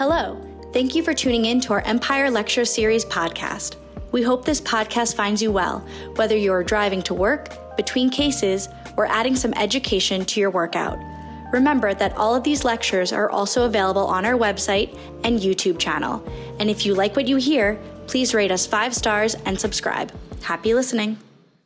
Hello. Thank you for tuning in to our Empire Lecture Series podcast. We hope this podcast finds you well, whether you're driving to work, between cases, or adding some education to your workout. Remember that all of these lectures are also available on our website and YouTube channel. And if you like what you hear, please rate us five stars and subscribe. Happy listening.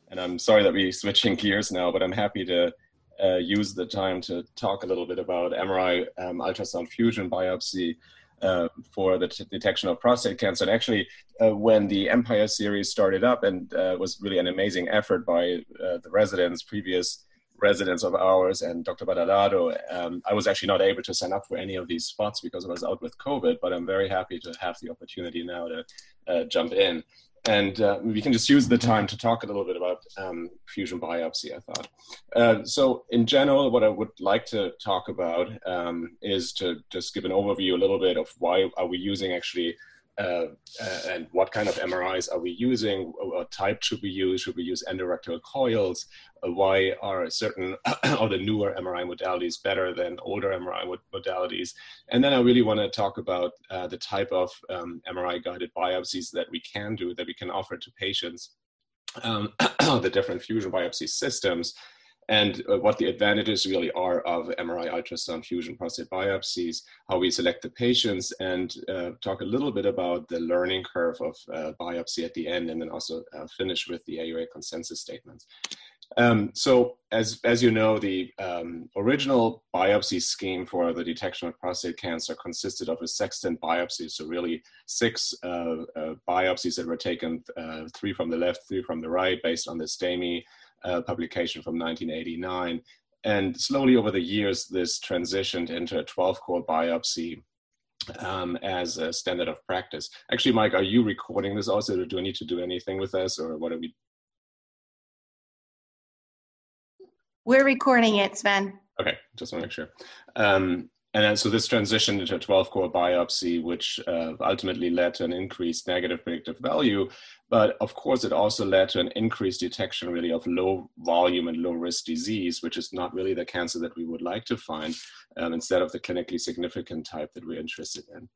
And I'm sorry that we're switching gears now, but I'm happy to uh, use the time to talk a little bit about MRI um, ultrasound fusion biopsy uh, for the t- detection of prostate cancer. And actually, uh, when the Empire series started up, and uh, was really an amazing effort by uh, the residents, previous residents of ours, and Dr. Badalado, um, I was actually not able to sign up for any of these spots because I was out with COVID. But I'm very happy to have the opportunity now to uh, jump in and uh, we can just use the time to talk a little bit about um, fusion biopsy, I thought. Uh, so in general, what I would like to talk about um, is to just give an overview a little bit of why are we using actually uh, uh, and what kind of MRIs are we using? What type should we use? Should we use endorectal coils? Uh, why are certain of the newer MRI modalities better than older MRI modalities? And then I really want to talk about uh, the type of um, MRI guided biopsies that we can do, that we can offer to patients, um, the different fusion biopsy systems, and uh, what the advantages really are of MRI ultrasound fusion prostate biopsies, how we select the patients, and uh, talk a little bit about the learning curve of uh, biopsy at the end, and then also uh, finish with the AUA consensus statements. Um, so, as, as you know, the um, original biopsy scheme for the detection of prostate cancer consisted of a sextant biopsy, so really six uh, uh, biopsies that were taken, three from the left, three from the right, based on the Stamey uh, publication from 1989. And slowly over the years, this transitioned into a 12 core biopsy um, as a standard of practice. Actually, Mike, are you recording this also? Do I need to do anything with this or what are we? We're recording it, Sven. Okay, just want to make sure. Um, and then, so this transitioned into a 12 core biopsy, which uh, ultimately led to an increased negative predictive value. But of course, it also led to an increased detection really of low volume and low risk disease, which is not really the cancer that we would like to find um, instead of the clinically significant type that we're interested in.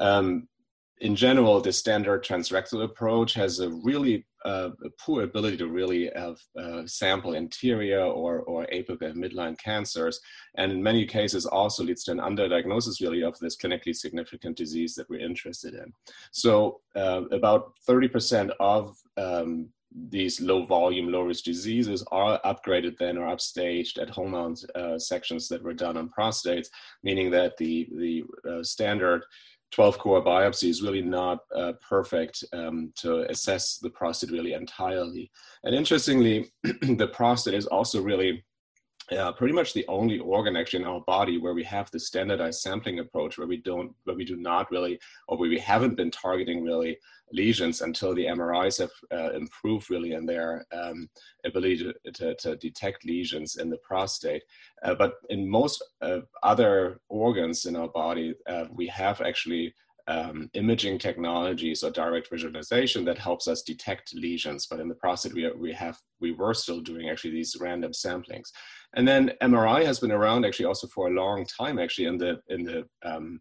Um, in general, the standard transrectal approach has a really uh, a poor ability to really have, uh, sample anterior or, or apical midline cancers, and in many cases also leads to an underdiagnosis really of this clinically significant disease that we're interested in. So uh, about 30% of um, these low volume, low risk diseases are upgraded then or upstaged at whole mount uh, sections that were done on prostates, meaning that the, the uh, standard 12 core biopsy is really not uh, perfect um, to assess the prostate really entirely. And interestingly, the prostate is also really uh, pretty much the only organ actually in our body where we have the standardized sampling approach where we don't where we do not really or where we haven't been targeting really lesions until the MRIs have uh, improved really in their um, ability to, to, to, detect lesions in the prostate. Uh, but in most uh, other organs in our body, uh, we have actually um, imaging technologies or direct visualization that helps us detect lesions. But in the prostate, we, we have we were still doing actually these random samplings. And then MRI has been around actually also for a long time actually in the in the um,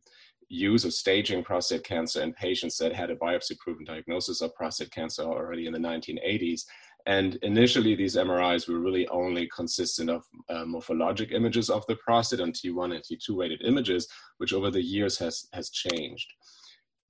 use of staging prostate cancer in patients that had a biopsy proven diagnosis of prostate cancer already in the 1980s. And initially, these MRIs were really only consistent of uh, morphologic images of the prostate and T1 and T2 weighted images, which over the years has, has changed.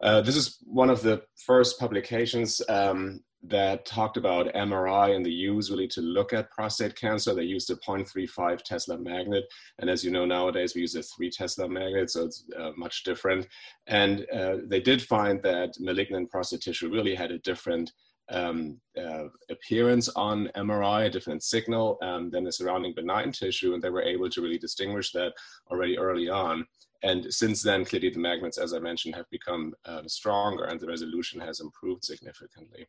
Uh, this is one of the first publications um, that talked about MRI and the use really to look at prostate cancer. They used a 0.35 Tesla magnet. And as you know, nowadays we use a 3 Tesla magnet, so it's uh, much different. And uh, they did find that malignant prostate tissue really had a different um, uh, appearance on MRI, a different signal um, than the surrounding benign tissue. And they were able to really distinguish that already early on. And since then, clearly the magnets, as I mentioned, have become uh, stronger and the resolution has improved significantly.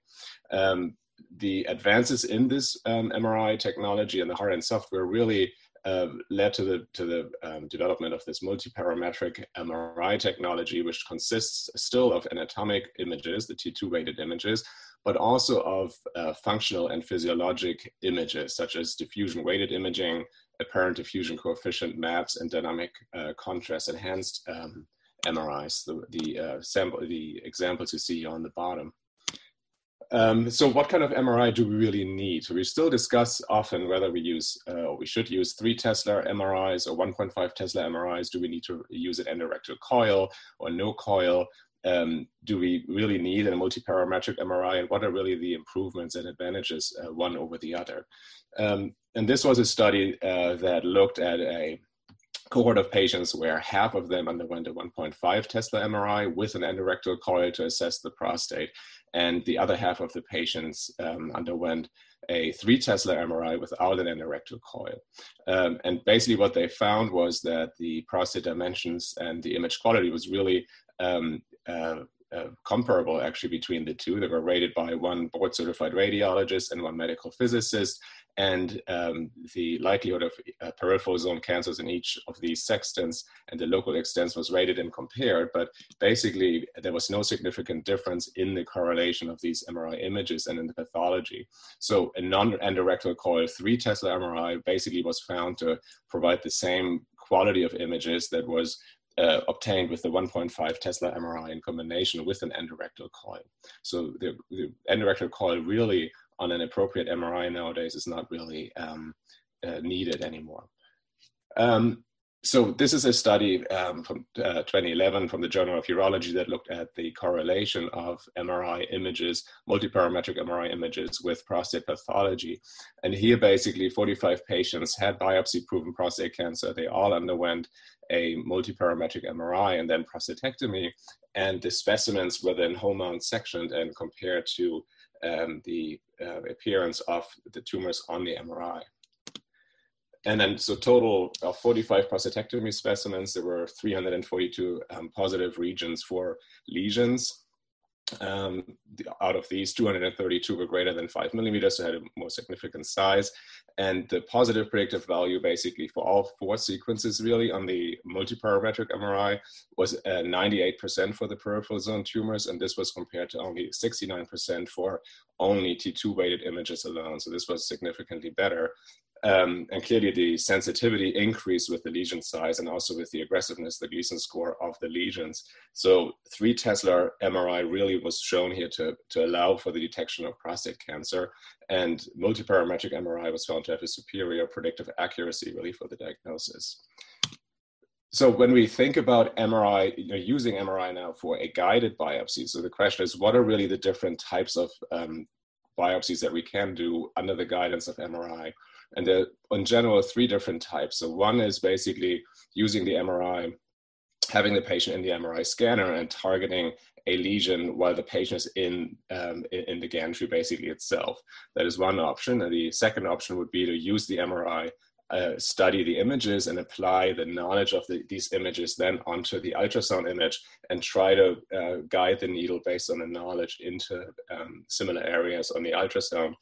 Um, the advances in this um, MRI technology and the hardware and software really uh, led to the to the um, development of this multiparametric MRI technology, which consists still of anatomic images, the T2 weighted images, but also of uh, functional and physiologic images, such as diffusion weighted imaging, apparent diffusion coefficient maps and dynamic uh, contrast enhanced um, MRIs, the, the uh, sample, the examples you see on the bottom. Um, so what kind of MRI do we really need? We still discuss often whether we use, uh, we should use three Tesla MRIs or 1.5 Tesla MRIs. Do we need to use an endorectal coil or no coil? Um, do we really need a multiparametric MRI? And what are really the improvements and advantages uh, one over the other? Um, and this was a study uh, that looked at a cohort of patients where half of them underwent a 1.5 Tesla MRI with an endorectal coil to assess the prostate, and the other half of the patients um, underwent a 3 Tesla MRI without an endorectal coil. Um, and basically, what they found was that the prostate dimensions and the image quality was really um, uh, uh, comparable actually between the two. They were rated by one board certified radiologist and one medical physicist, and um, the likelihood of uh, peripheral zone cancers in each of these sextants and the local extents was rated and compared, but basically there was no significant difference in the correlation of these MRI images and in the pathology. So a non-endorectal coil 3 Tesla MRI basically was found to provide the same quality of images that was uh, obtained with the 1.5 Tesla MRI in combination with an endorectal coil. So the, the endorectal coil really on an appropriate MRI nowadays is not really um, uh, needed anymore. Um, so this is a study um, from uh, 2011 from the Journal of Urology that looked at the correlation of MRI images, multiparametric MRI images with prostate pathology. And here basically 45 patients had biopsy-proven prostate cancer. They all underwent a multiparametric MRI and then prostatectomy. And the specimens were then whole mount sectioned and compared to um, the uh, appearance of the tumors on the MRI. And then, so total of 45 prostatectomy specimens, there were 342 um, positive regions for lesions. Um, the, out of these, 232 were greater than five millimeters, so had a more significant size. And the positive predictive value, basically for all four sequences, really on the multiparametric MRI, was uh, 98% for the peripheral zone tumors, and this was compared to only 69% for only T2 weighted images alone. So this was significantly better. Um, and clearly the sensitivity increased with the lesion size and also with the aggressiveness, the Gleason score of the lesions. So three Tesla MRI really was shown here to, to allow for the detection of prostate cancer and multiparametric MRI was found to have a superior predictive accuracy really for the diagnosis. So when we think about MRI, you know, using MRI now for a guided biopsy, so the question is, what are really the different types of um, biopsies that we can do under the guidance of MRI? And there are, in general, three different types. So one is basically using the MRI, having the patient in the MRI scanner and targeting a lesion while the patient is in, um, in the gantry basically itself. That is one option. And the second option would be to use the MRI uh, study the images and apply the knowledge of the, these images then onto the ultrasound image and try to uh, guide the needle based on the knowledge into um, similar areas on the ultrasound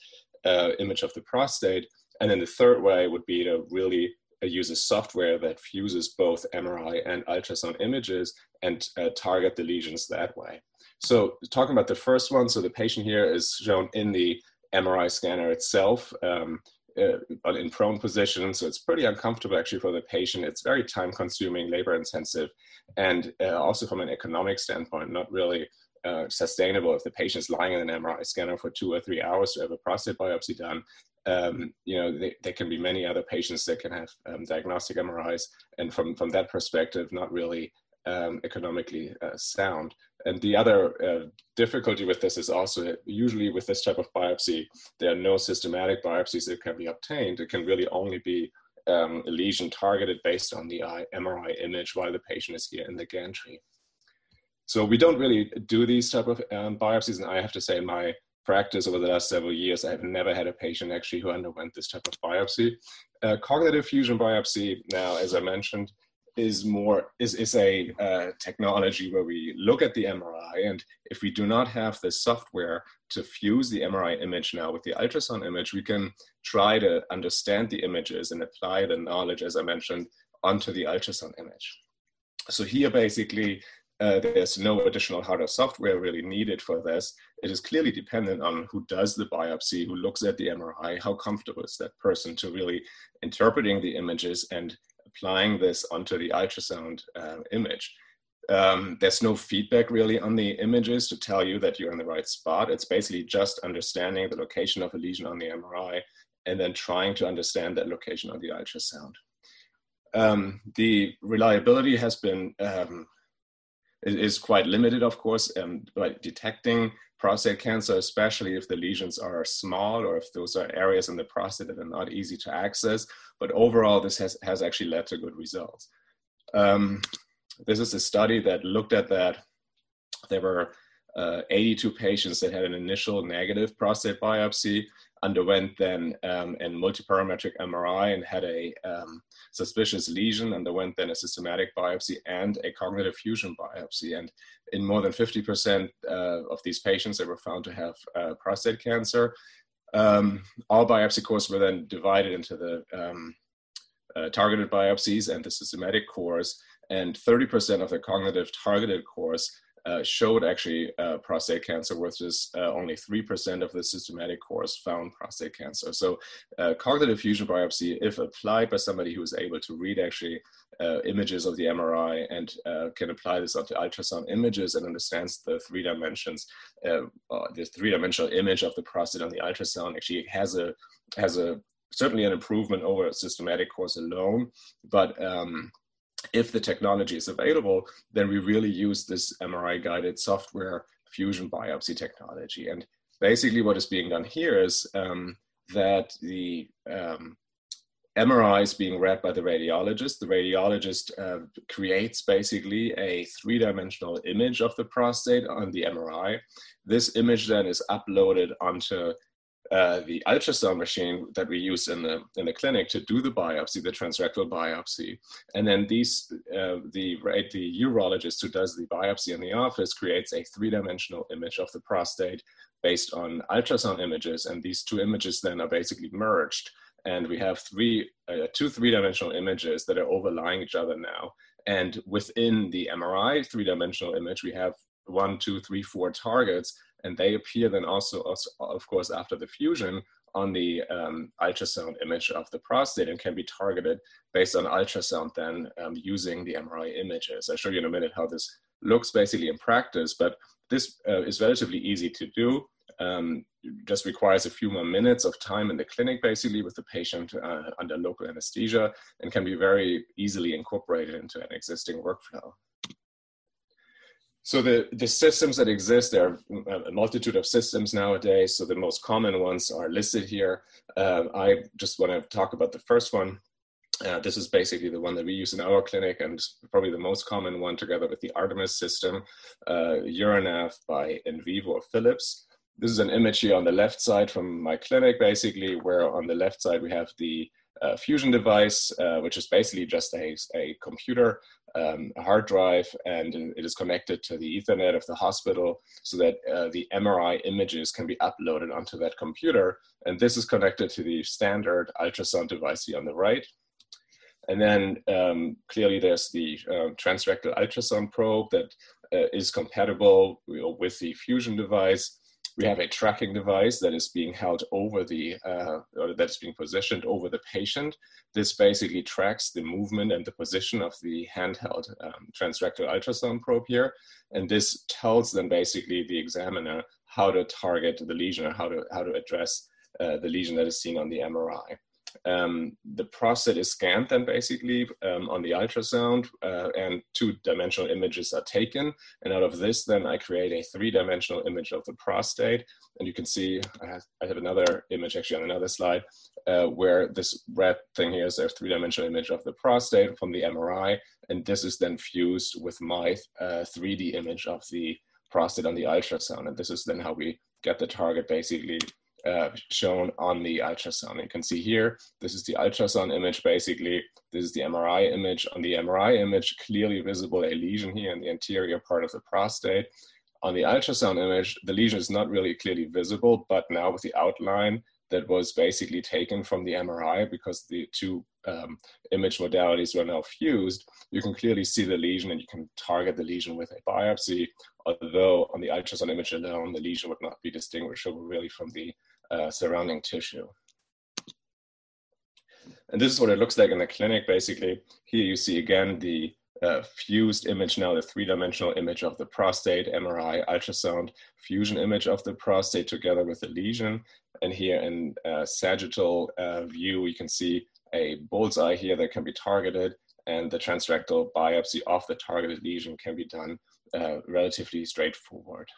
uh, image of the prostate and then the third way would be to really uh, use a software that fuses both MRI and ultrasound images and uh, target the lesions that way. So talking about the first one, so the patient here is shown in the MRI scanner itself, um, uh, in prone position. So it's pretty uncomfortable actually for the patient. It's very time consuming, labor intensive, and uh, also from an economic standpoint, not really uh, sustainable if the patient is lying in an MRI scanner for two or three hours to have a prostate biopsy done um, you know, they, there can be many other patients that can have um, diagnostic MRIs, and from from that perspective, not really um, economically uh, sound. And the other uh, difficulty with this is also usually with this type of biopsy, there are no systematic biopsies that can be obtained. It can really only be um, a lesion targeted based on the MRI image while the patient is here in the gantry. So we don't really do these type of um, biopsies, and I have to say my practice over the last several years, I have never had a patient actually who underwent this type of biopsy. Uh, cognitive fusion biopsy, now, as I mentioned, is more is, is a uh, technology where we look at the MRI, and if we do not have the software to fuse the MRI image now with the ultrasound image, we can try to understand the images and apply the knowledge, as I mentioned, onto the ultrasound image. So here, basically, uh, there's no additional hardware software really needed for this. It is clearly dependent on who does the biopsy, who looks at the MRI, how comfortable is that person to really interpreting the images and applying this onto the ultrasound uh, image. um, there's no feedback really on the images to tell you that you're in the right spot. It's basically just understanding the location of a lesion on the MRI and then trying to understand that location on the ultrasound. Um, the reliability has been um, is quite limited, of course, um, by detecting prostate cancer, especially if the lesions are small or if those are areas in the prostate that are not easy to access. But overall, this has, has actually led to good results. Um, this is a study that looked at that. There were uh, 82 patients that had an initial negative prostate biopsy, underwent then um, a multiparametric MRI and had a um, suspicious lesion, underwent then a systematic biopsy and a cognitive fusion biopsy. And in more than 50% uh, of these patients, they were found to have uh, prostate cancer. Um, all biopsy courses were then divided into the um, uh, targeted biopsies and the systematic cores, and 30% of the cognitive targeted course uh, showed actually uh, prostate cancer, versus uh, only 3% of the systematic course found prostate cancer. So, uh, cognitive fusion biopsy, if applied by somebody who is able to read actually uh, images of the MRI and can apply this onto ultrasound images and understands the three dimensions, the three dimensional image of the prostate on the ultrasound actually has a has a certainly an improvement over systematic course alone, but um, if the technology is available, then we really use this MRI guided software fusion biopsy technology. And basically, what is being done here is um, that the um, MRI is being read by the radiologist. The radiologist uh, creates basically a three dimensional image of the prostate on the MRI. This image then is uploaded onto uh, the ultrasound machine that we use in the in the clinic to do the biopsy, the transrectal biopsy, and then these uh, the right the urologist who does the biopsy in the office creates a three-dimensional image of the prostate based on ultrasound images, and these two images then are basically merged, and we have three uh, two three-dimensional images that are overlying each other now, and within the MRI three-dimensional image we have one, two, three, four targets and they appear then also, of course, after the fusion on the um, ultrasound image of the prostate and can be targeted based on ultrasound then um, using the MRI images. I'll show you in a minute how this looks basically in practice, but this uh, is relatively easy to do. Um, just requires a few more minutes of time in the clinic basically with the patient uh, under local anesthesia and can be very easily incorporated into an existing workflow. So the, the systems that exist, there are a multitude of systems nowadays. So the most common ones are listed here. Uh, I just want to talk about the first one. Uh, this is basically the one that we use in our clinic and probably the most common one together with the Artemis system, uh, UroNav by Invivo or Philips. This is an image here on the left side from my clinic, basically, where on the left side we have the uh, fusion device, uh, which is basically just a, a computer, um, a hard drive, and it is connected to the Ethernet of the hospital so that uh, the MRI images can be uploaded onto that computer. And this is connected to the standard ultrasound device here on the right. And then um, clearly there's the um, transrectal ultrasound probe that uh, is compatible with the fusion device we have a tracking device that is being held over the, uh, or that is being positioned over the patient. This basically tracks the movement and the position of the handheld um, transrectal ultrasound probe here. And this tells then basically the examiner how to target the lesion or how to, how to address uh, the lesion that is seen on the MRI um, the prostate is scanned then basically um, on the ultrasound uh, and two-dimensional images are taken. And out of this then I create a three-dimensional image of the prostate. And you can see I have, I have another image actually on another slide uh, where this red thing here is a three-dimensional image of the prostate from the MRI and this is then fused with my uh, 3D image of the prostate on the ultrasound. And this is then how we get the target basically uh, shown on the ultrasound. You can see here, this is the ultrasound image basically. This is the MRI image. On the MRI image, clearly visible a lesion here in the anterior part of the prostate. On the ultrasound image, the lesion is not really clearly visible, but now with the outline that was basically taken from the MRI because the two um, image modalities were now fused, you can clearly see the lesion and you can target the lesion with a biopsy, although on the ultrasound image alone, the lesion would not be distinguishable really from the uh, surrounding tissue. And this is what it looks like in the clinic, basically. Here you see again the uh, fused image now, the three-dimensional image of the prostate, MRI, ultrasound, fusion image of the prostate together with the lesion. And here in uh, sagittal uh, view, you can see a bullseye here that can be targeted and the transrectal biopsy of the targeted lesion can be done uh, relatively straightforward.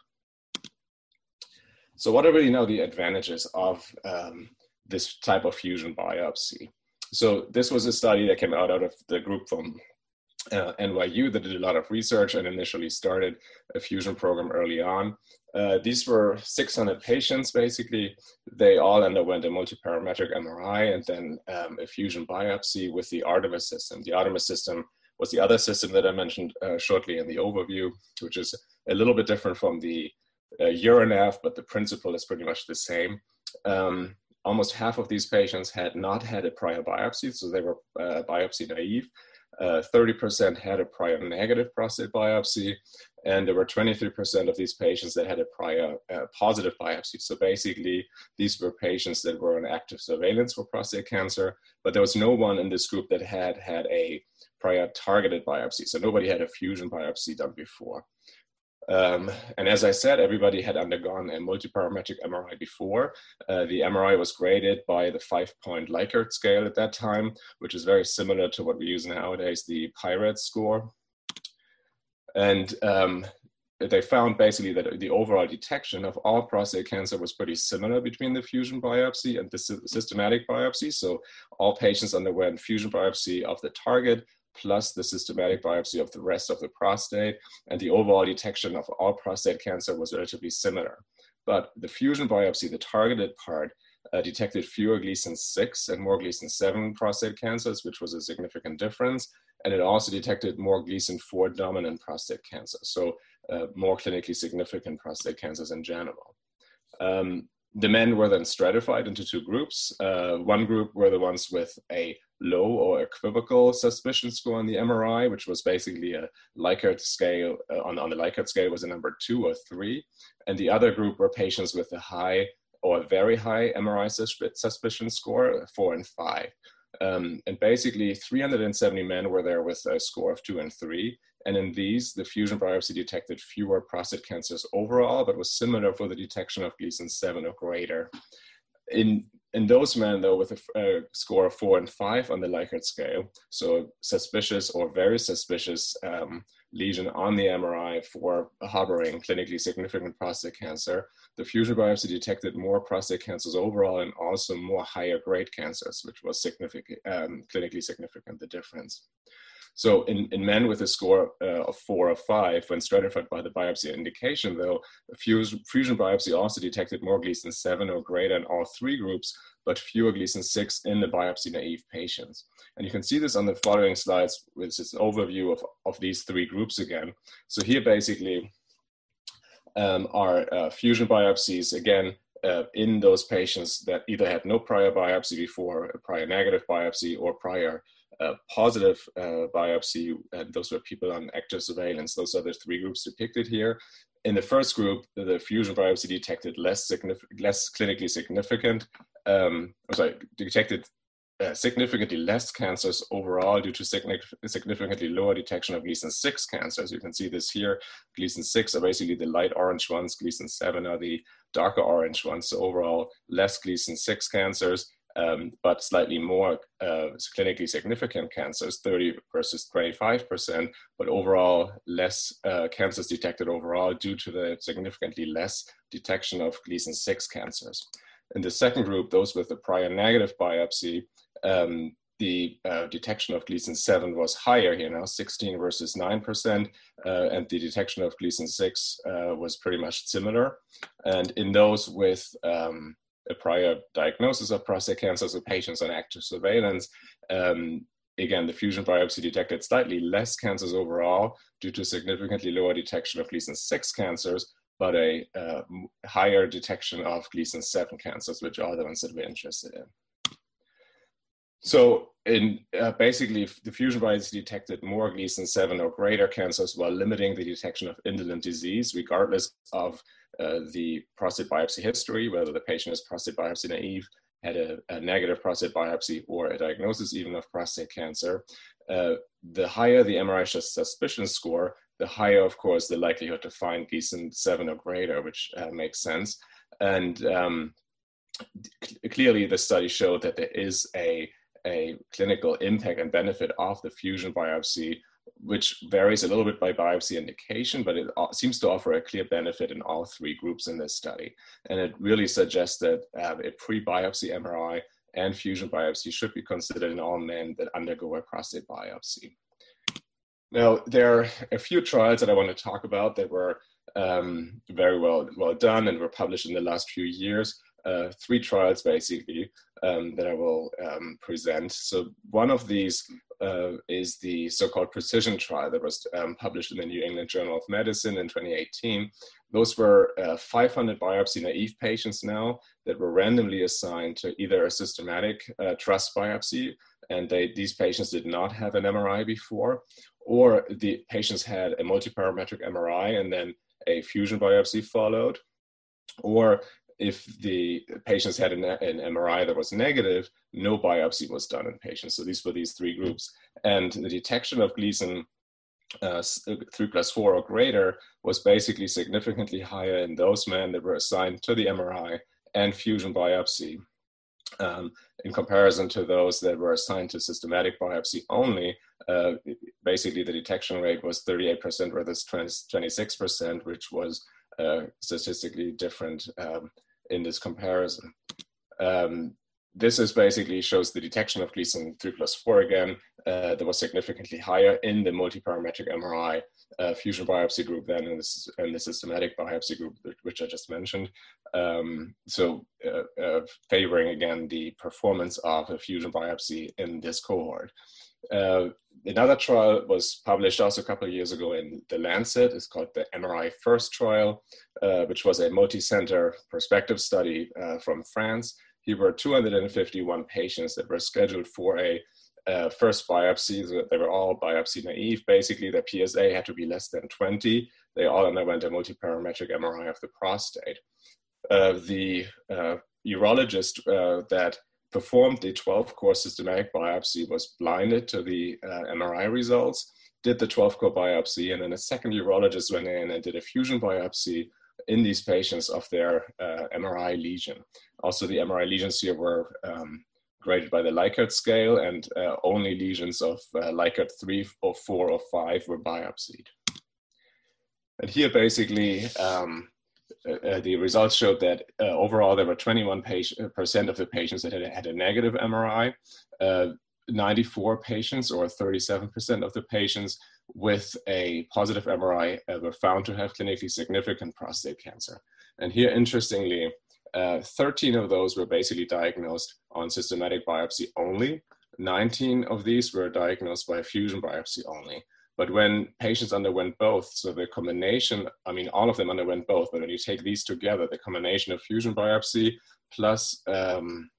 So what are really now the advantages of um, this type of fusion biopsy? So this was a study that came out, out of the group from uh, NYU that did a lot of research and initially started a fusion program early on. Uh, these were 600 patients basically. They all underwent a multiparametric MRI and then um, a fusion biopsy with the Artemis system. The Artemis system was the other system that I mentioned uh, shortly in the overview, which is a little bit different from the uh, UroNav, but the principle is pretty much the same. Um, almost half of these patients had not had a prior biopsy, so they were uh, biopsy naive. 30% uh, had a prior negative prostate biopsy, and there were 23% of these patients that had a prior uh, positive biopsy. So basically, these were patients that were on active surveillance for prostate cancer, but there was no one in this group that had had a prior targeted biopsy. So nobody had a fusion biopsy done before. Um, and as I said, everybody had undergone a multiparametric MRI before. Uh, the MRI was graded by the five point Likert scale at that time, which is very similar to what we use nowadays, the PIRADS score. And um, they found basically that the overall detection of all prostate cancer was pretty similar between the fusion biopsy and the systematic biopsy. So all patients underwent fusion biopsy of the target plus the systematic biopsy of the rest of the prostate, and the overall detection of all prostate cancer was relatively similar. But the fusion biopsy, the targeted part, uh, detected fewer Gleason 6 and more Gleason 7 prostate cancers, which was a significant difference. And it also detected more Gleason 4 dominant prostate cancer, so uh, more clinically significant prostate cancers in general. Um, the men were then stratified into two groups. Uh, one group were the ones with a low or equivocal suspicion score on the MRI, which was basically a Likert scale, uh, on, on the Likert scale was a number two or three. And the other group were patients with a high or very high MRI suspicion score, four and five. Um, and basically 370 men were there with a score of two and three. And in these, the fusion biopsy detected fewer prostate cancers overall, but was similar for the detection of Gleason 7 or greater. In, in those men, though, with a, a score of four and five on the Likert scale, so suspicious or very suspicious um, lesion on the MRI for harboring clinically significant prostate cancer, the fusion biopsy detected more prostate cancers overall and also more higher grade cancers, which was significant, um, clinically significant, the difference. So in, in men with a score uh, of four or five, when stratified by the biopsy indication, though, fusion, fusion biopsy also detected more Gleason 7 or greater in all three groups, but fewer Gleason 6 in the biopsy naive patients. And you can see this on the following slides, which is an overview of, of these three groups again. So here basically um, are uh, fusion biopsies, again, uh, in those patients that either had no prior biopsy before, a prior negative biopsy, or prior positive uh, biopsy, and those were people on active surveillance. Those are the three groups depicted here. In the first group, the fusion biopsy detected less, less clinically significant, um, sorry, detected uh, significantly less cancers overall due to significantly lower detection of Gleason 6 cancers. You can see this here. Gleason 6 are basically the light orange ones, Gleason 7 are the darker orange ones. So overall, less Gleason 6 cancers um, but slightly more uh, clinically significant cancers, 30 versus 25%, but overall less uh, cancers detected overall due to the significantly less detection of Gleason 6 cancers. In the second group, those with a prior negative biopsy, um, the uh, detection of Gleason 7 was higher here now, 16 versus 9%, uh, and the detection of Gleason 6 uh, was pretty much similar. And in those with um, a prior diagnosis of prostate cancer, so patients on active surveillance. Um, again, the fusion biopsy detected slightly less cancers overall due to significantly lower detection of Gleason 6 cancers, but a uh, higher detection of Gleason 7 cancers, which are the ones that we're interested in. So in uh, basically, the fusion detected more Gleason 7 or greater cancers while limiting the detection of indolent disease, regardless of uh, the prostate biopsy history, whether the patient is prostate biopsy naive, had a, a, negative prostate biopsy or a diagnosis even of prostate cancer, uh, the higher the MRI suspicion score, the higher, of course, the likelihood to find Gleason 7 or greater, which uh, makes sense. And um, clearly, the study showed that there is a, a clinical impact and benefit of the fusion biopsy which varies a little bit by biopsy indication, but it seems to offer a clear benefit in all three groups in this study. And it really suggests that uh, a pre-biopsy MRI and fusion biopsy should be considered in all men that undergo a prostate biopsy. Now, there are a few trials that I want to talk about that were um, very well, well done and were published in the last few years. Uh, three trials basically um, that I will um, present. So one of these uh, is the so-called precision trial that was um, published in the New England Journal of Medicine in 2018. Those were uh, 500 biopsy naive patients now that were randomly assigned to either a systematic uh, TRUS biopsy, and they, these patients did not have an MRI before, or the patients had a multiparametric MRI and then a fusion biopsy followed, or if the patients had an, an, MRI that was negative, no biopsy was done in patients. So these were these three groups. And the detection of Gleason uh, 3 plus 4 or greater was basically significantly higher in those men that were assigned to the MRI and fusion biopsy. Um, in comparison to those that were assigned to systematic biopsy only, uh, basically the detection rate was 38% versus 26%, which was uh, statistically different um, in this comparison. Um, this is basically shows the detection of Gleason 3 plus 4 again uh, that was significantly higher in the multiparametric MRI uh, fusion biopsy group than in, this, in, the systematic biopsy group, which I just mentioned. Um, so uh, uh favoring again the performance of a fusion biopsy in this cohort. Uh, another trial was published also a couple of years ago in The Lancet. It's called the MRI First trial, uh, which was a multi-center prospective study uh, from France. Here were 251 patients that were scheduled for a uh, first biopsy. They were all biopsy naive. Basically, their PSA had to be less than 20. They all underwent a multiparametric MRI of the prostate. Uh, the uh, urologist that performed the 12 core systematic biopsy, was blinded to the uh, MRI results, did the 12 core biopsy, and then a second urologist went in and did a fusion biopsy in these patients of their uh, MRI lesion. Also, the MRI lesions here were um, graded by the Likert scale, and uh, only lesions of uh, Likert 3 or 4 or 5 were biopsied. And here, basically, um, uh, uh, the results showed that uh, overall there were 21 uh, percent of the patients that had, had a negative MRI, uh, 94 patients or 37% of the patients with a positive MRI were found to have clinically significant prostate cancer. And here, interestingly, 13 of those were basically diagnosed on systematic biopsy only. 19 of these were diagnosed by fusion biopsy only. But when patients underwent both, so the combination, I mean, all of them underwent both, but when you take these together, the combination of fusion biopsy plus um,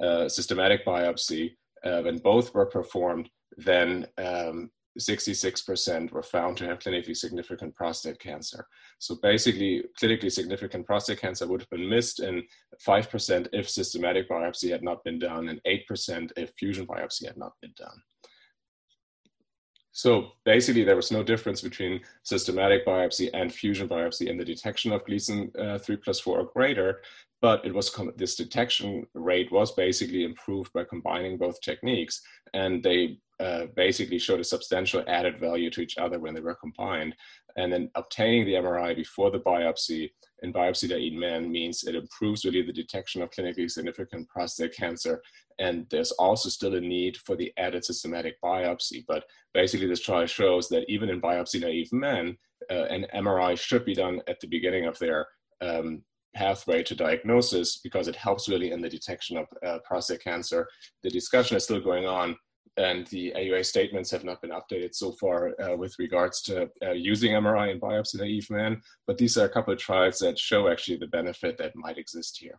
uh, systematic biopsy, uh, when both were performed, then um, 66% were found to have clinically significant prostate cancer. So basically, clinically significant prostate cancer would have been missed in 5% if systematic biopsy had not been done, and 8% if fusion biopsy had not been done. So basically, there was no difference between systematic biopsy and fusion biopsy in the detection of Gleason uh, 3 plus 4 or greater, but it was this detection rate was basically improved by combining both techniques, and they uh, basically showed a substantial added value to each other when they were combined. And then obtaining the MRI before the biopsy in biopsy naive men means it improves really the detection of clinically significant prostate cancer. And there's also still a need for the added systematic biopsy. But basically, this trial shows that even in biopsy naive men, uh, an MRI should be done at the beginning of their um, pathway to diagnosis because it helps really in the detection of uh, prostate cancer. The discussion is still going on and the AUA statements have not been updated so far uh, with regards to uh, using MRI in biopsy naive men, but these are a couple of trials that show actually the benefit that might exist here.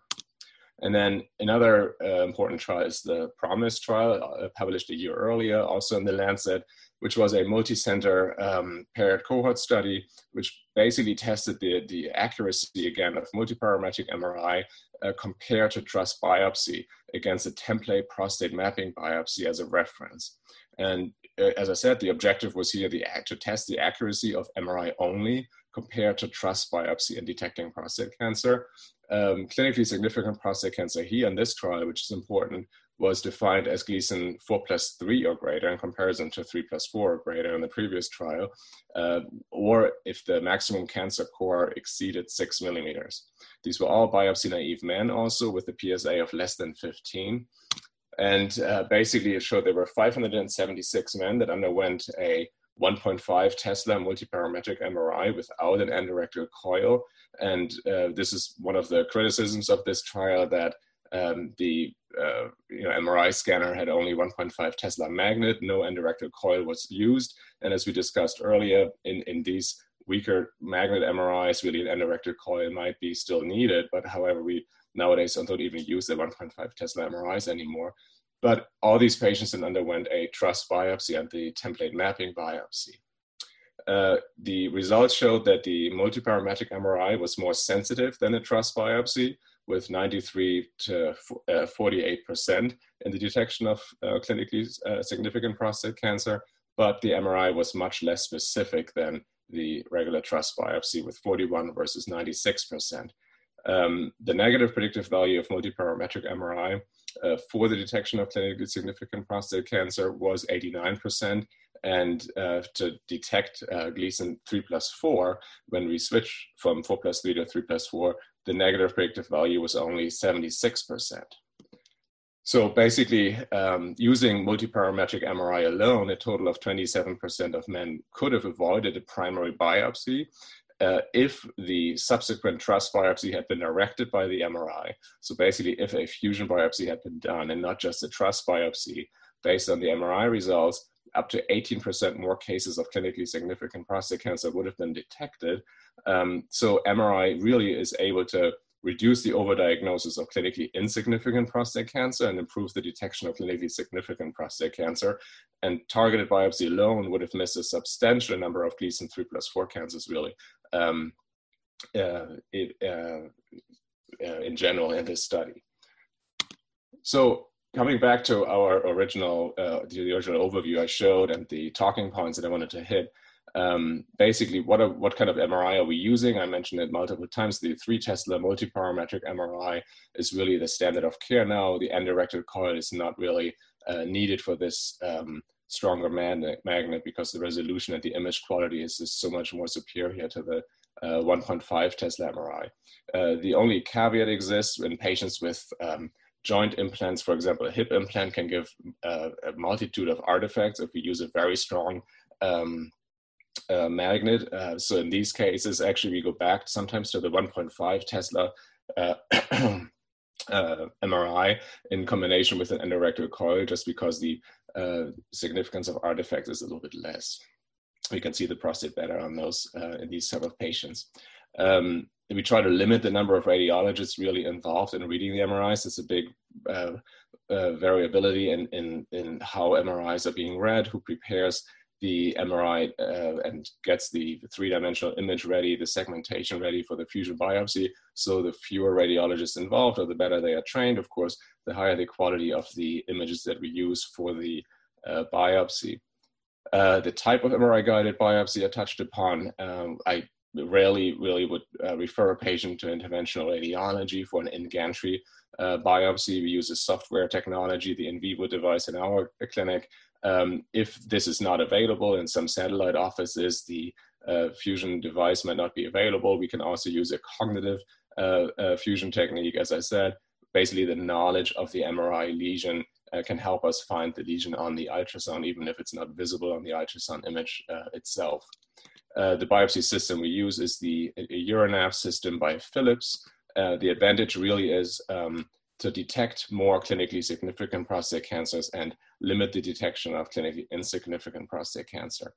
And then another uh, important trial is the PROMIS trial, uh, published a year earlier, also in the Lancet. which was a multi-center um, paired cohort study, which basically tested the, the accuracy again of multiparametric MRI uh, compared to TRUS biopsy against a template prostate mapping biopsy as a reference. And uh, as I said, the objective was here the, to test the accuracy of MRI only compared to TRUS biopsy in detecting prostate cancer. Um, clinically significant prostate cancer here in this trial, which is important, was defined as Gleason 4 plus 3 or greater in comparison to 3 plus 4 or greater in the previous trial, uh, or if the maximum cancer core exceeded 6 millimeters. These were all biopsy naive men also with a PSA of less than 15. And uh, basically, it showed there were 576 men that underwent a 1.5 Tesla multiparametric MRI without an endorectal coil. And uh, this is one of the criticisms of this trial that um, the uh, you know, MRI scanner had only 1.5 Tesla magnet, no endorectal coil was used. And as we discussed earlier, in, in these weaker magnet MRIs, really an endorectal coil might be still needed. But however, we nowadays don't even use the 1.5 Tesla MRIs anymore. But all these patients then underwent a TRUS biopsy and the template mapping biopsy. Uh, the results showed that the multiparametric MRI was more sensitive than a TRUS biopsy, with 93 to 48% uh, in the detection of uh, clinically uh, significant prostate cancer, but the MRI was much less specific than the regular TRUS biopsy with 41 versus 96%. Um, the negative predictive value of multiparametric MRI uh, for the detection of clinically significant prostate cancer was 89%. And uh, to detect uh, Gleason 3 plus 4, when we switch from 4 plus 3 to 3 plus 4, the negative predictive value was only 76%. So basically, um, using multiparametric MRI alone, a total of 27% of men could have avoided a primary biopsy uh, if the subsequent TRUS biopsy had been directed by the MRI. So basically, if a fusion biopsy had been done and not just a TRUS biopsy, based on the MRI results, up to 18% more cases of clinically significant prostate cancer would have been detected. Um, so MRI really is able to reduce the overdiagnosis of clinically insignificant prostate cancer and improve the detection of clinically significant prostate cancer. And targeted biopsy alone would have missed a substantial number of Gleason 3 plus 4 cancers, really, um, uh, it, uh, uh, in general in this study. So coming back to our original, uh, the original overview I showed and the talking points that I wanted to hit, um, basically what, are, what kind of MRI are we using? I mentioned it multiple times. The three Tesla multiparametric MRI is really the standard of care now. The endorectal coil is not really uh, needed for this um, stronger magnet, because the resolution and the image quality is, is so much more superior to the uh, 1.5 Tesla MRI. Uh, the only caveat exists in patients with um, joint implants, for example, a hip implant can give uh, a multitude of artifacts if we use a very strong um, uh, magnet. Uh, so in these cases, actually, we go back sometimes to the 1.5 Tesla uh, uh, MRI in combination with an endorectal coil, just because the uh, significance of artifacts is a little bit less. We can see the prostate better on those in these type of patients. Um, we try to limit the number of radiologists really involved in reading the MRIs. It's a big uh, uh, variability in, in, in how MRIs are being read, who prepares the MRI uh, and gets the three-dimensional image ready, the segmentation ready for the fusion biopsy. So the fewer radiologists involved, or the better they are trained, of course, the higher the quality of the images that we use for the uh, biopsy. Uh, the type of MRI guided biopsy I touched upon, um, I rarely really would uh, refer a patient to interventional radiology for an in-gantry uh, biopsy. We use a software technology, the Invivo device in our clinic. Um, if this is not available in some satellite offices, the uh, fusion device might not be available. We can also use a cognitive uh, uh, fusion technique, as I said. Basically, the knowledge of the MRI lesion uh, can help us find the lesion on the ultrasound, even if it's not visible on the ultrasound image itself. Uh, the biopsy system we use is the UroNav system by Philips. Uh, the advantage really is um, to detect more clinically significant prostate cancers and limit the detection of clinically insignificant prostate cancer.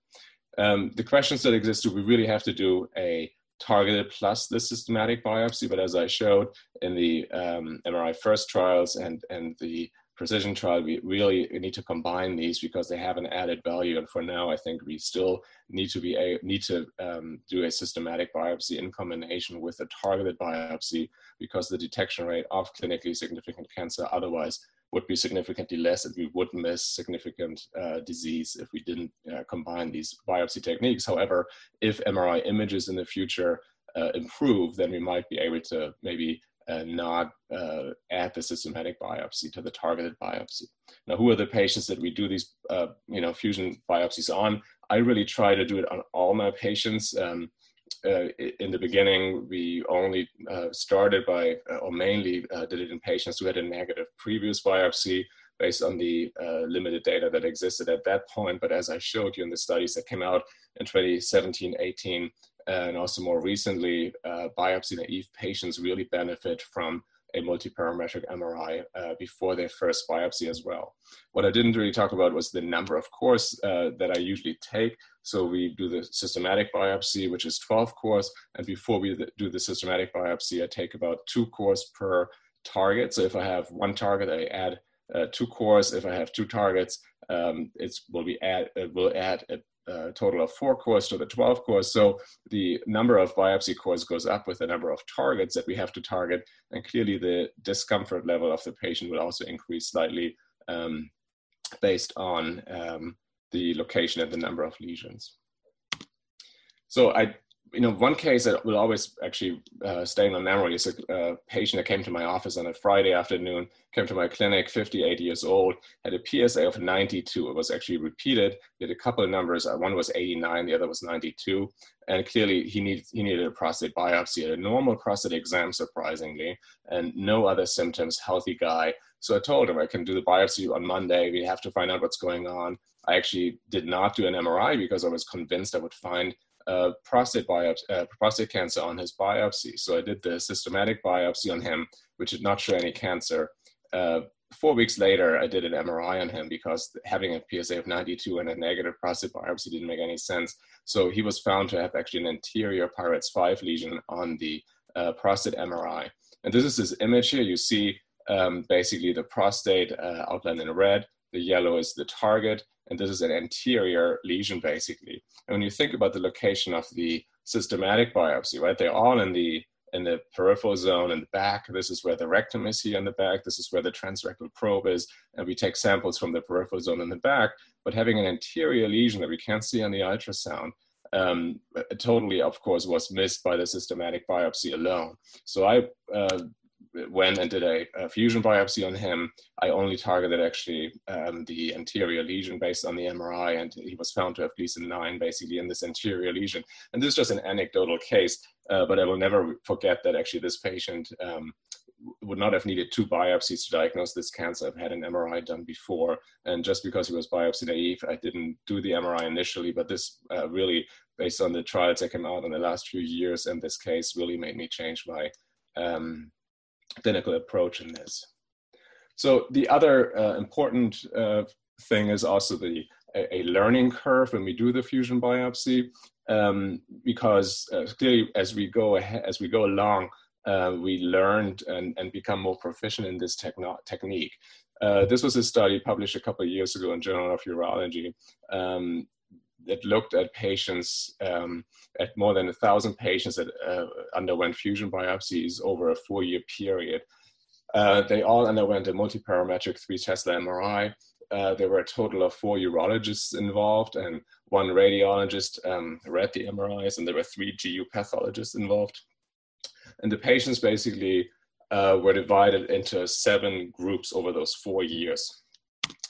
Um, the questions that exist do we really have to do a targeted plus the systematic biopsy? But as I showed in the um, MRI first trials and, and the precision trial, we really need to combine these because they have an added value. And for now, I think we still need to be a, need to um, do a systematic biopsy in combination with a targeted biopsy because the detection rate of clinically significant cancer otherwise would be significantly less and we would miss significant uh, disease if we didn't uh, combine these biopsy techniques. However, if MRI images in the future uh, improve, then we might be able to maybe uh, not uh, add the systematic biopsy to the targeted biopsy. Now, who are the patients that we do these, uh, you know, fusion biopsies on? I really try to do it on all my patients. Um, uh, in the beginning, we only uh, started by, uh, or mainly did it in patients who had a negative previous biopsy based on the limited data that existed at that point. But as I showed you in the studies that came out in 2017, 18, and also more recently, uh, biopsy naive patients really benefit from a multiparametric MRI uh, before their first biopsy as well. What I didn't really talk about was the number of cores uh, that I usually take. So we do the systematic biopsy, which is 12 cores. And before we do the systematic biopsy, I take about two cores per target. So if I have one target, I add uh, two cores. If I have two targets, um, it will be add, it will add a a total of four cores to the 12 cores. So the number of biopsy cores goes up with the number of targets that we have to target. And clearly the discomfort level of the patient will also increase slightly um, based on um, the location and the number of lesions. So I you know, one case that will always actually uh, stay in my memory is a uh, patient that came to my office on a Friday afternoon, came to my clinic, 58 years old, had a PSA of 92. It was actually repeated. Had a couple of numbers. Uh, one was 89, the other was 92. And clearly he needed, he needed a prostate biopsy, a normal prostate exam, surprisingly, and no other symptoms, healthy guy. So I told him I can do the biopsy on Monday. We have to find out what's going on. I actually did not do an MRI because I was convinced I would find prostate biopsy, uh, prostate cancer on his biopsy. So I did the systematic biopsy on him, which did not show any cancer. Uh, four weeks later, I did an MRI on him because having a PSA of 92 and a negative prostate biopsy didn't make any sense. So he was found to have actually an anterior PI-RADS 5 lesion on the uh, prostate MRI. And this is this image here. You see um, basically the prostate uh, outlined in red. The yellow is the target, and this is an anterior lesion basically. And when you think about the location of the systematic biopsy, right, they're all in the in the peripheral zone in the back. This is where the rectum is here in the back. This is where the transrectal probe is. And we take samples from the peripheral zone in the back. But having an anterior lesion that we can't see on the ultrasound um, totally, of course, was missed by the systematic biopsy alone. So I uh, went and did a, a, fusion biopsy on him. I only targeted actually um, the anterior lesion based on the MRI, and he was found to have Gleason 9 basically in this anterior lesion. And this is just an anecdotal case, uh, but I will never forget that actually this patient um, would not have needed two biopsies to diagnose this cancer. I've had an MRI done before, and just because he was biopsy naive, I didn't do the MRI initially. But this uh, really, based on the trials that came out in the last few years, and this case really made me change my um, clinical approach in this. So the other uh, important uh, thing is also the a, a, learning curve when we do the fusion biopsy, um, because uh, clearly as we go ahead, as we go along, uh, we learned and, and become more proficient in this techno- technique. Uh, this was a study published a couple of years ago in Journal of Urology um, that looked at patients, um, at more than a thousand patients that uh, underwent fusion biopsies over a four-year period. Uh, they all underwent a multiparametric three Tesla MRI. Uh, there were a total of four urologists involved, and one radiologist um, read the MRIs, and there were three GU pathologists involved. And the patients basically uh, were divided into seven groups over those four years.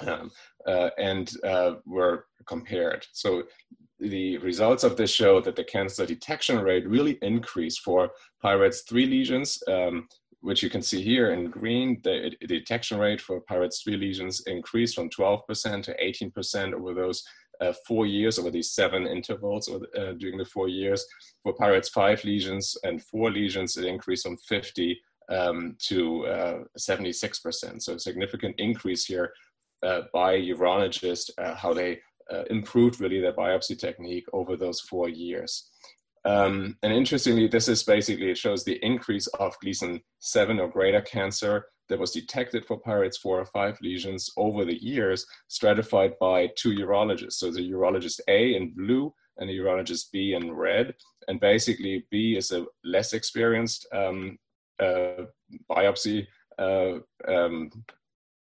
Um, and uh, were compared. So the results of this show that the cancer detection rate really increased for PI-RADS 3 lesions, um, which you can see here in green. The, the, detection rate for PI-RADS 3 lesions increased from 12% to 18% over those uh, four years, over these seven intervals uh, during the four years. For PI-RADS 5 lesions and four lesions, it increased from 50 um, to uh, 76%. So significant increase here uh, by urologists, uh, how they uh, improved really their biopsy technique over those four years. Um, and interestingly, this is basically, it shows the increase of Gleason 7 or greater cancer that was detected for PI-RADS 4 or 5 lesions over the years, stratified by two urologists. So the urologist A in blue and the urologist B in red. And basically, B is a less experienced um, uh, biopsy uh, um,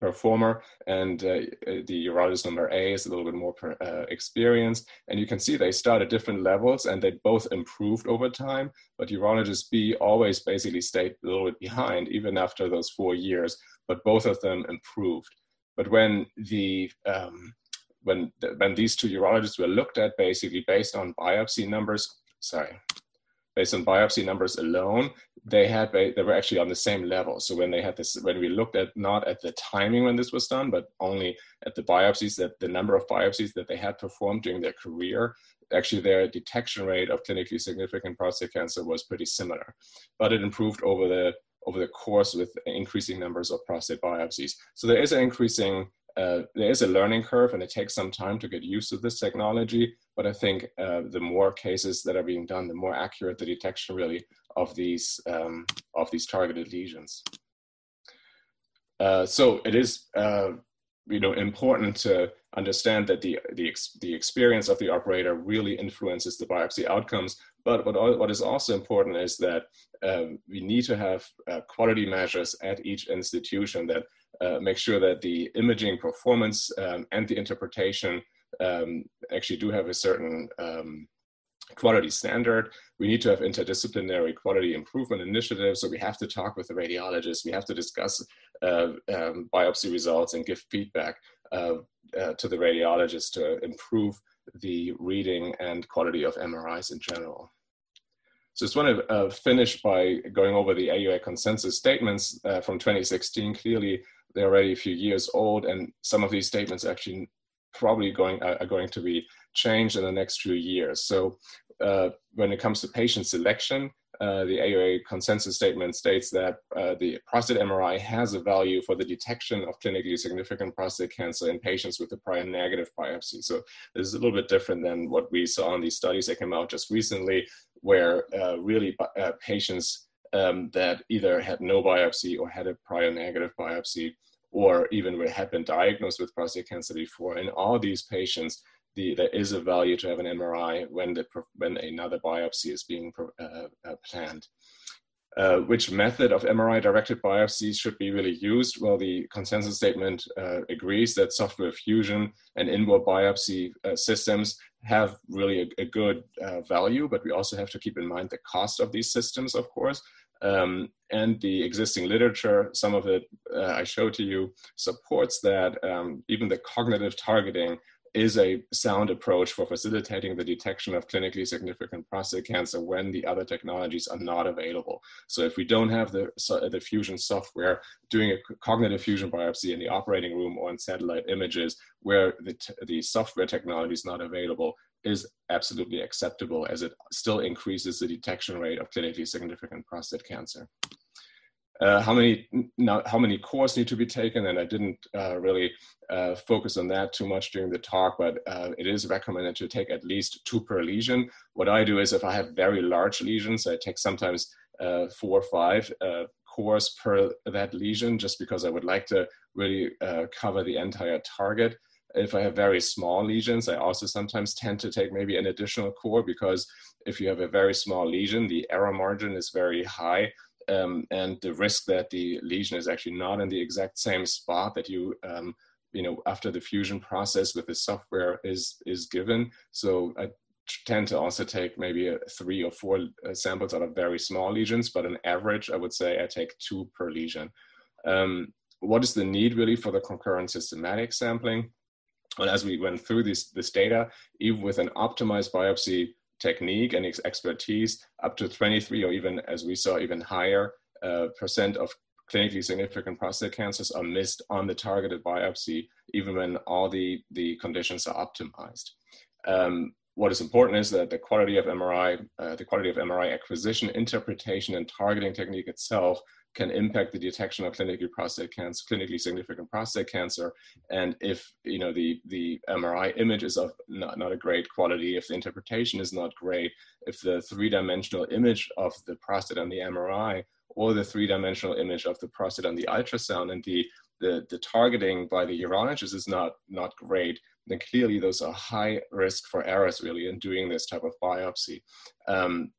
performer, and uh, the urologist number A is a little bit more per, uh, experienced. And you can see they start at different levels, and they both improved over time. But urologist B always basically stayed a little bit behind, even after those four years. But both of them improved. But when the um, when when these two urologists were looked at, basically based on biopsy numbers, sorry, based on biopsy numbers alone, they had they were actually on the same level. So when they had this, when we looked at not at the timing when this was done, but only at the biopsies that the number of biopsies that they had performed during their career, actually their detection rate of clinically significant prostate cancer was pretty similar, but it improved over the over the course with increasing numbers of prostate biopsies. So there is an increasing uh, there is a learning curve and it takes some time to get used to this technology. But I think uh, the more cases that are being done, the more accurate the detection really of these, um, of these targeted lesions. Uh, so it is uh, you know, important to understand that the, the, ex the experience of the operator really influences the biopsy outcomes. But what, what is also important is that um, we need to have uh, quality measures at each institution that uh, make sure that the imaging performance um, and the interpretation um, actually do have a certain um, quality standard. We need to have interdisciplinary quality improvement initiatives. So we have to talk with the radiologists. We have to discuss uh, um, biopsy results and give feedback uh, uh, to the radiologists to improve the reading and quality of MRIs in general. So just want to uh, finish by going over the AUA consensus statements uh, from 2016. Clearly, they're already a few years old, and some of these statements actually probably going are going to be changed in the next few years. So uh, when it comes to patient selection, uh, the AUA consensus statement states that uh, the prostate MRI has a value for the detection of clinically significant prostate cancer in patients with a prior negative biopsy. So this is a little bit different than what we saw in these studies that came out just recently, where uh, really uh, patients um, that either had no biopsy or had a prior negative biopsy or even had been diagnosed with prostate cancer before. In all these patients, the, there is a value to have an MRI when, the, when another biopsy is being uh, uh, planned. Uh, which method of MRI directed biopsies should be really used? Well, the consensus statement uh, agrees that software fusion and in-bore biopsy uh, systems have really a, a good uh, value, but we also have to keep in mind the cost of these systems, of course. Um, and the existing literature, some of it uh, I showed to you, supports that um, even the cognitive targeting is a sound approach for facilitating the detection of clinically significant prostate cancer when the other technologies are not available. So if we don't have the, the fusion software, doing a cognitive fusion biopsy in the operating room or in satellite images where the, the software technology is not available is absolutely acceptable as it still increases the detection rate of clinically significant prostate cancer. Uh, how many now, how many cores need to be taken? And i didn't uh, really uh, focus on that too much during the talk but uh, it is recommended to take at least two per lesion. What i do is if i have very large lesions i take sometimes uh, four or five uh, cores per that lesion just because i would like to really cover the entire target if I have very small lesions, I also sometimes tend to take maybe an additional core because if you have a very small lesion, the error margin is very high um, and the risk that the lesion is actually not in the exact same spot that you um, you know after the fusion process with the software is is given. So i tend to also take maybe three or four uh, samples out of very small lesions but on average i would say i take two per lesion. Um, what is the need really for the concurrent systematic sampling well as we went through this this data even with an optimized biopsy technique and expertise, up to 23 or even, as we saw, even higher uh, percent of clinically significant prostate cancers are missed on the targeted biopsy, even when all the, the conditions are optimized. Um, what is important is that the quality of MRI, uh, the quality of MRI acquisition, interpretation, and targeting technique itself can impact the detection of clinically prostate cancer, clinically significant prostate cancer. And if you know the the MRI image is of not, not a great quality, if the interpretation is not great, if the three-dimensional image of the prostate on the MRI or the three-dimensional image of the prostate on the ultrasound and the, the, the targeting by the urologist is not, not great, then clearly those are high risk for errors really in doing this type of biopsy. Um,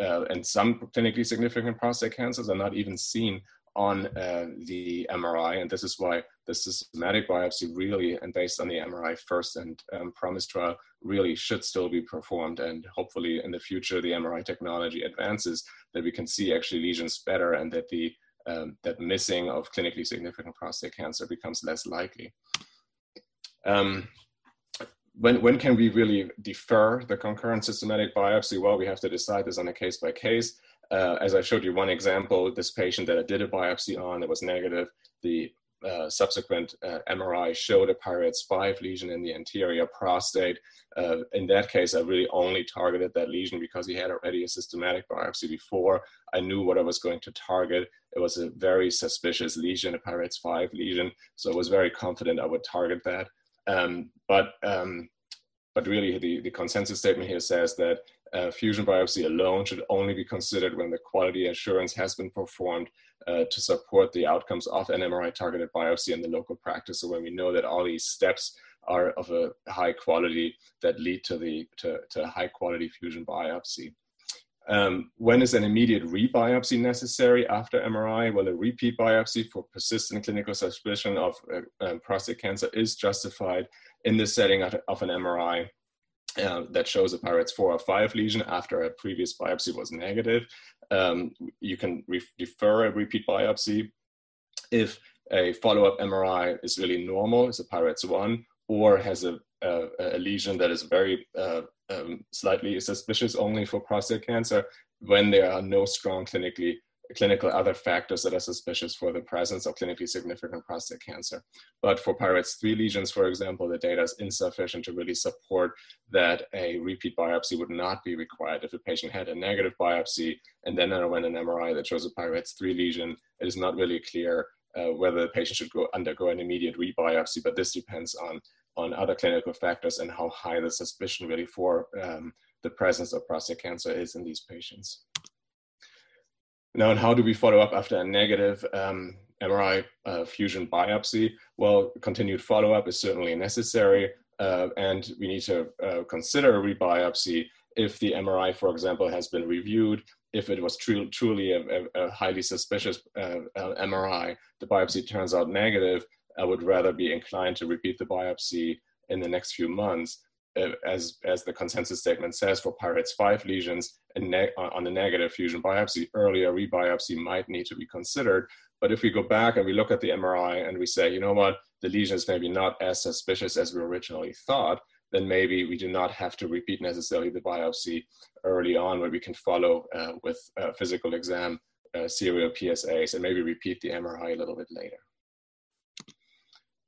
uh, and some clinically significant prostate cancers are not even seen on uh, the MRI, and this is why the systematic biopsy really, and based on the MRI first and um, PROMIS trial, really should still be performed. And hopefully, in the future, the MRI technology advances that we can see actually lesions better, and that the um, that missing of clinically significant prostate cancer becomes less likely. Um, when, when can we really defer the concurrent systematic biopsy? Well, we have to decide this on a case by case. Uh, as I showed you one example, this patient that I did a biopsy on it was negative, the uh, subsequent uh, MRI showed a PI-RADS 5 lesion in the anterior prostate. Uh, in that case, I really only targeted that lesion because he had already a systematic biopsy before. I knew what I was going to target. It was a very suspicious lesion, a PI-RADS 5 lesion, so I was very confident I would target that. Um, but um, but really, the, the consensus statement here says that uh, fusion biopsy alone should only be considered when the quality assurance has been performed uh, to support the outcomes of an MRI targeted biopsy in the local practice. So when we know that all these steps are of a high quality that lead to the to, to high quality fusion biopsy. Um, when is an immediate rebiopsy necessary after MRI? Well, a repeat biopsy for persistent clinical suspicion of uh, uh, prostate cancer is justified in the setting of, of an MRI uh, that shows a PI-RADS 4 or 5 lesion after a previous biopsy was negative. Um, you can re- defer a repeat biopsy if a follow-up MRI is really normal, is a PI-RADS 1, or has a, a, a lesion that is very uh, um, slightly suspicious only for prostate cancer when there are no strong clinically clinical other factors that are suspicious for the presence of clinically significant prostate cancer. But for PI-RADS 3 lesions, for example, the data is insufficient to really support that a repeat biopsy would not be required. If a patient had a negative biopsy and then underwent an MRI that shows a PI-RADS 3 lesion, it is not really clear uh, whether the patient should go undergo an immediate rebiopsy, but this depends on, on other clinical factors and how high the suspicion really for um, the presence of prostate cancer is in these patients. Now, and how do we follow up after a negative um, MRI uh, fusion biopsy? Well, continued follow up is certainly necessary, uh, and we need to uh, consider rebiopsy if the MRI, for example, has been reviewed. If it was tru- truly a, a, highly suspicious uh, MRI, the biopsy turns out negative, I would rather be inclined to repeat the biopsy in the next few months uh, as, as the consensus statement says, for PI-RADS 5 lesions on the negative fusion biopsy, earlier rebiopsy might need to be considered. But if we go back and we look at the MRI and we say, you know what, the lesion is maybe not as suspicious as we originally thought, then maybe we do not have to repeat necessarily the biopsy early on where we can follow uh, with physical exam uh, serial PSAs and maybe repeat the MRI a little bit later.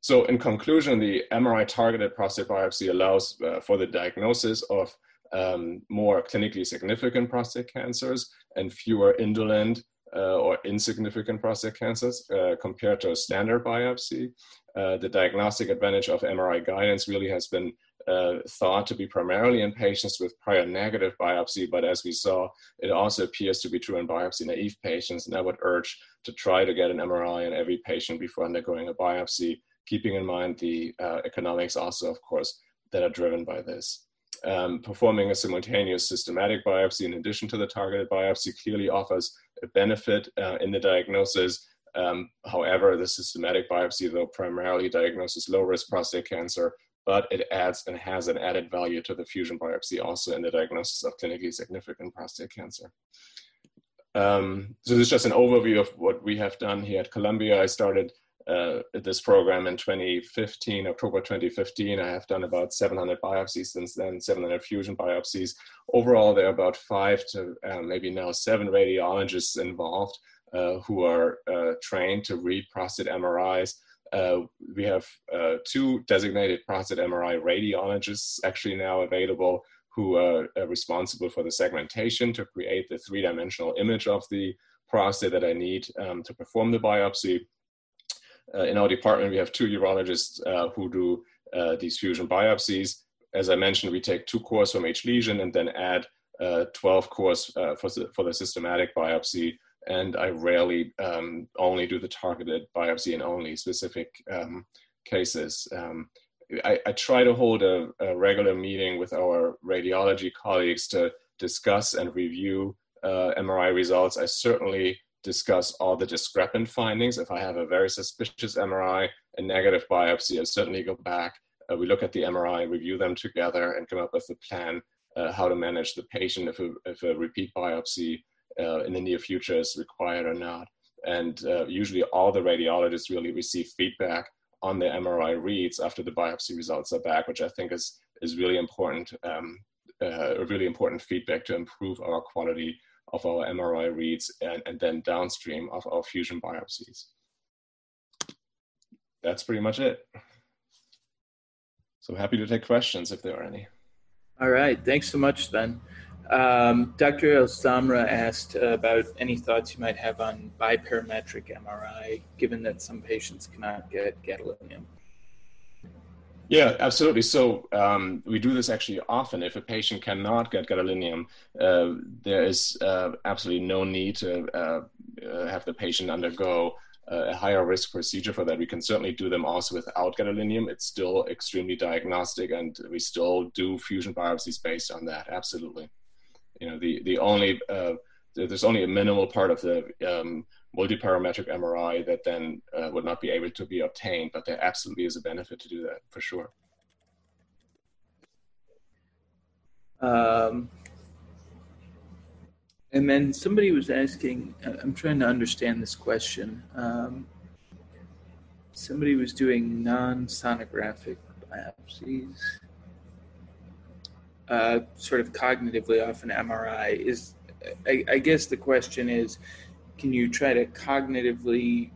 So in conclusion, the MRI targeted prostate biopsy allows uh, for the diagnosis of um, more clinically significant prostate cancers and fewer indolent uh, or insignificant prostate cancers uh, compared to a standard biopsy. Uh, the diagnostic advantage of MRI guidance really has been uh, thought to be primarily in patients with prior negative biopsy, but as we saw, it also appears to be true in biopsy naive patients. And I would urge to try to get an MRI in every patient before undergoing a biopsy keeping in mind the uh, economics also, of course, that are driven by this. Um, performing a simultaneous systematic biopsy in addition to the targeted biopsy clearly offers a benefit uh, in the diagnosis. Um, however, the systematic biopsy, though, primarily diagnoses low risk prostate cancer, but it adds and has an added value to the fusion biopsy also in the diagnosis of clinically significant prostate cancer. Um, so this is just an overview of what we have done here at Columbia. I started uh, this program in 2015, October 2015. I have done about 700 biopsies since then, 700 fusion biopsies. Overall, there are about five to uh, maybe now seven radiologists involved uh, who are uh, trained to read prostate MRIs. Uh, we have uh, two designated prostate MRI radiologists actually now available who are responsible for the segmentation to create the three-dimensional image of the prostate that I need um, to perform the biopsy uh, in our department, we have two urologists uh, who do uh, these fusion biopsies. As I mentioned, we take two cores from each lesion and then add 12 cores for, for the systematic biopsy and I rarely um, only do the targeted biopsy in only specific um, cases. Um, I, I, try to hold a, a, regular meeting with our radiology colleagues to discuss and review uh, MRI results. I certainly discuss all the discrepant findings. If I have a very suspicious MRI, a negative biopsy, I certainly go back. Uh, we look at the MRI, review them together, and come up with a plan uh, how to manage the patient if a, if a repeat biopsy uh, in the near future is required or not. And uh, usually, all the radiologists really receive feedback on the MRI reads after the biopsy results are back, which I think is is really important. Um, uh, really important feedback to improve our quality of our MRI reads and, and then downstream of our fusion biopsies. That's pretty much it. So happy to take questions if there are any. All right, thanks so much, Sven. Um, Dr. Elsamra asked about any thoughts you might have on biparametric MRI, given that some patients cannot get gadolinium. Yeah, absolutely. So um, we do this actually often. If a patient cannot get gadolinium, uh, there is uh, absolutely no need to uh, uh have the patient undergo a higher risk procedure for that. We can certainly do them also without gadolinium. It's still extremely diagnostic, and we still do fusion biopsies based on that. Absolutely. You know, the the only uh, there's only a minimal part of the um, multiparametric MRI that then uh, would not be able to be obtained, but there absolutely is a benefit to do that for sure. Um, and then somebody was asking, I'm trying to understand this question. Um, somebody was doing non sonographic biopsies, uh, sort of cognitively off an MRI. Is I, I guess the question is can you try to cognitively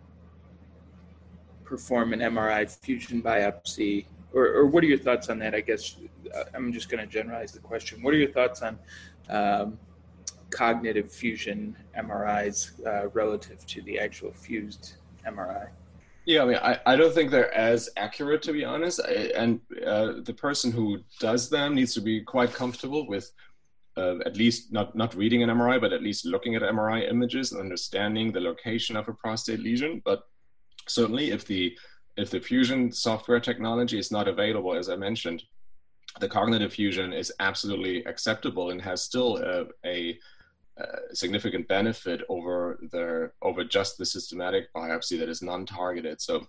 perform an MRI fusion biopsy? Or, or what are your thoughts on that? I guess uh, I'm just going to generalize the question. What are your thoughts on um, cognitive fusion MRIs uh, relative to the actual fused MRI? Yeah, I mean, I, I don't think they're as accurate to be honest. I, and uh, the person who does them needs to be quite comfortable with uh, at least not, not reading an MRI, but at least looking at MRI images and understanding the location of a prostate lesion. But certainly, if the if the fusion software technology is not available, as I mentioned, the cognitive fusion is absolutely acceptable and has still a, a, a significant benefit over the over just the systematic biopsy that is non-targeted. So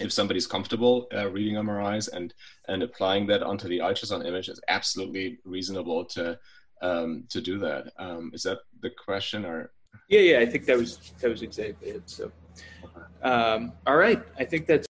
if somebody's comfortable uh, reading MRIs and and applying that onto the ultrasound image, it's absolutely reasonable to um, to do that. Um, is that the question or? Yeah, yeah, I think that was that was exactly it. So, um, all right, I think that's